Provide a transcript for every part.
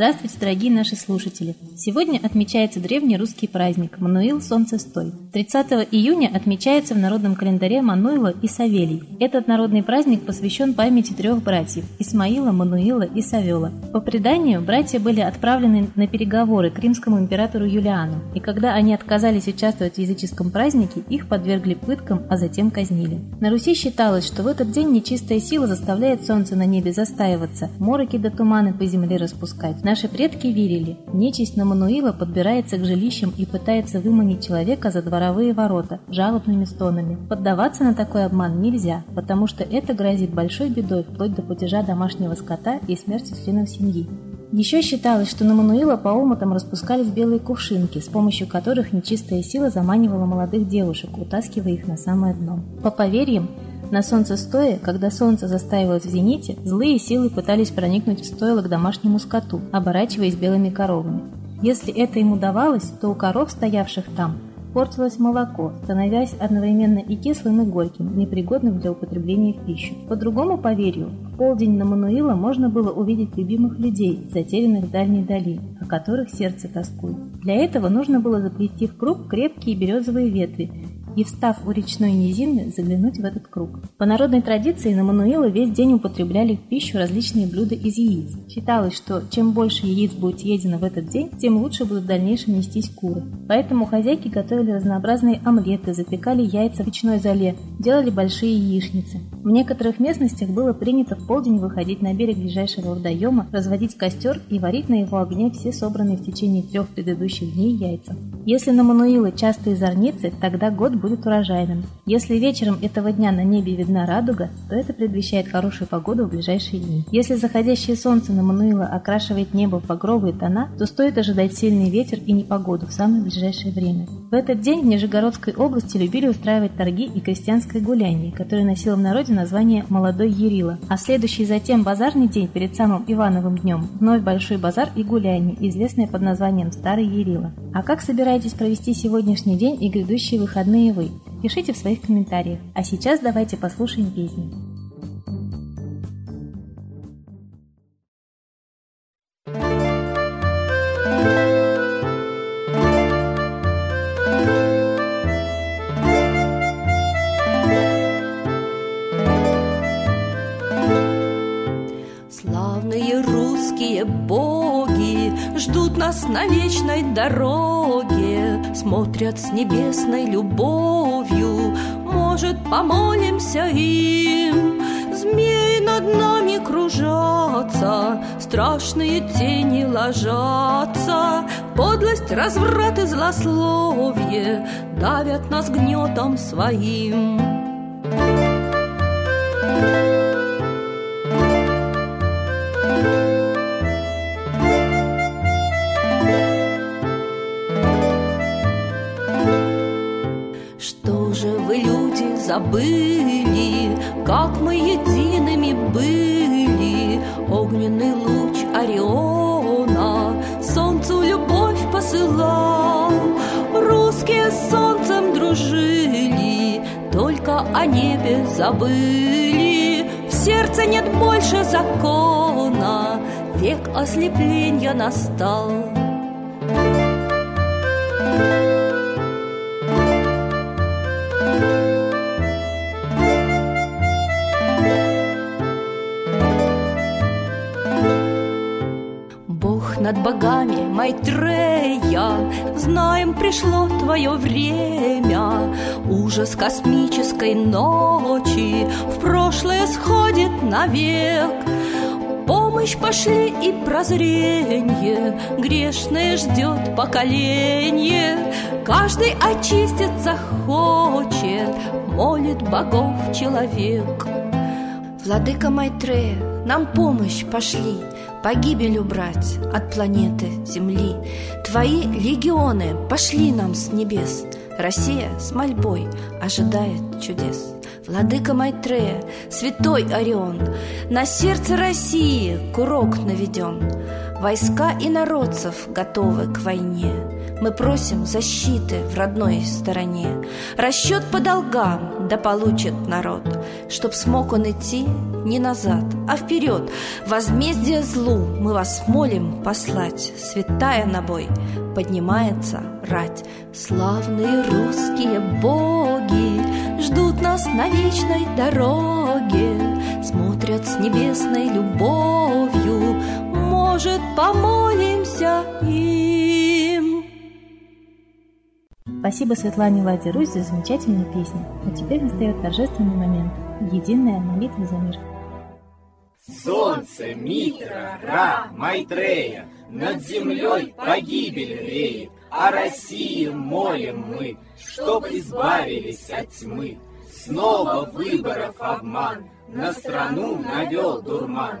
Здравствуйте, дорогие наши слушатели! Сегодня отмечается древний русский праздник Мануил Солнцестой. 30 июня отмечается в народном календаре Мануила и Савелий. Этот народный праздник посвящен памяти трех братьев – Исмаила, Мануила и Савела. По преданию, братья были отправлены на переговоры к римскому императору Юлиану, и когда они отказались участвовать в языческом празднике, их подвергли пыткам, а затем казнили. На Руси считалось, что в этот день нечистая сила заставляет солнце на небе застаиваться, мороки до туманы по земле распускать, Наши предки верили, нечисть на Мануила подбирается к жилищам и пытается выманить человека за дворовые ворота жалобными стонами. Поддаваться на такой обман нельзя, потому что это грозит большой бедой вплоть до путежа домашнего скота и смерти членов семьи. Еще считалось, что на Мануила по омутам распускались белые кувшинки, с помощью которых нечистая сила заманивала молодых девушек, утаскивая их на самое дно. По поверьям, на солнце стоя, когда солнце застаивалось в зените, злые силы пытались проникнуть в стойло к домашнему скоту, оборачиваясь белыми коровами. Если это им удавалось, то у коров, стоявших там, портилось молоко, становясь одновременно и кислым, и горьким, непригодным для употребления в пищу. По другому поверью, в полдень на Мануила можно было увидеть любимых людей, затерянных в дальней дали, о которых сердце тоскует. Для этого нужно было заплести в круг крепкие березовые ветви и, встав у речной низины, заглянуть в этот круг. По народной традиции на Мануила весь день употребляли в пищу различные блюда из яиц. Считалось, что чем больше яиц будет съедено в этот день, тем лучше будут в дальнейшем нестись куры. Поэтому хозяйки готовили разнообразные омлеты, запекали яйца в речной зале, делали большие яичницы. В некоторых местностях было принято в полдень выходить на берег ближайшего водоема, разводить костер и варить на его огне все собранные в течение трех предыдущих дней яйца. Если на Мануила частые зорницы, тогда год будет урожайным. Если вечером этого дня на небе видна радуга, то это предвещает хорошую погоду в ближайшие дни. Если заходящее солнце на Мануила окрашивает небо в багровые тона, то стоит ожидать сильный ветер и непогоду в самое ближайшее время. В этот день в Нижегородской области любили устраивать торги и крестьянское гуляние, которое носило в народе название «Молодой Ярила». А следующий затем базарный день перед самым Ивановым днем – вновь большой базар и гуляние, известное под названием «Старый Ярила». А как собираетесь провести сегодняшний день и грядущие выходные вы. Пишите в своих комментариях. А сейчас давайте послушаем песню. Славные русские боги ждут нас на вечной дороге, смотрят с небесной любовью, может, помолимся им. Змеи над нами кружатся, страшные тени ложатся, подлость, разврат и злословие давят нас гнетом своим. Забыли, как мы едиными были. Огненный луч Ориона солнцу любовь посылал. Русские с солнцем дружили, только о небе забыли. В сердце нет больше закона, век ослепления настал. Над богами Майтрея Знаем, пришло твое время. Ужас космической ночи В прошлое сходит навек. Помощь пошли и прозрение Грешное ждет поколение. Каждый очиститься хочет Молит богов человек Владыка Майтрея, нам помощь пошли Погибель убрать от планеты Земли. Твои легионы пошли нам с небес Россия с мольбой ожидает чудес. Владыка Майтрея, святой Орион На сердце России курок наведен. Войска и народцев готовы к войне. Мы просим защиты в родной стороне. Расчет по долгам да получит народ Чтоб смог он идти не назад, а вперед. Возмездие злу мы вас молим послать. Святая на бой поднимается рать. Славные русские боги Ждут нас на вечной дороге Смотрят с небесной любовью. Может, помолимся им Спасибо Светлане Ладе Русь за замечательную песню. А теперь настает торжественный момент – единая молитва за мир. Солнце, Митра, Ра, Майтрея, Над землей погибель реет, О России молим мы, Чтоб избавились от тьмы. Снова выборов обман, На страну навел дурман.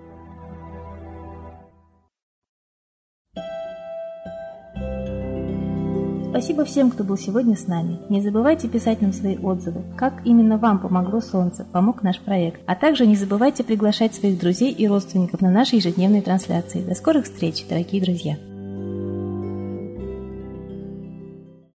Спасибо всем, кто был сегодня с нами. Не забывайте писать нам свои отзывы, как именно вам помогло солнце, помог наш проект. А также не забывайте приглашать своих друзей и родственников на наши ежедневные трансляции. До скорых встреч, дорогие друзья!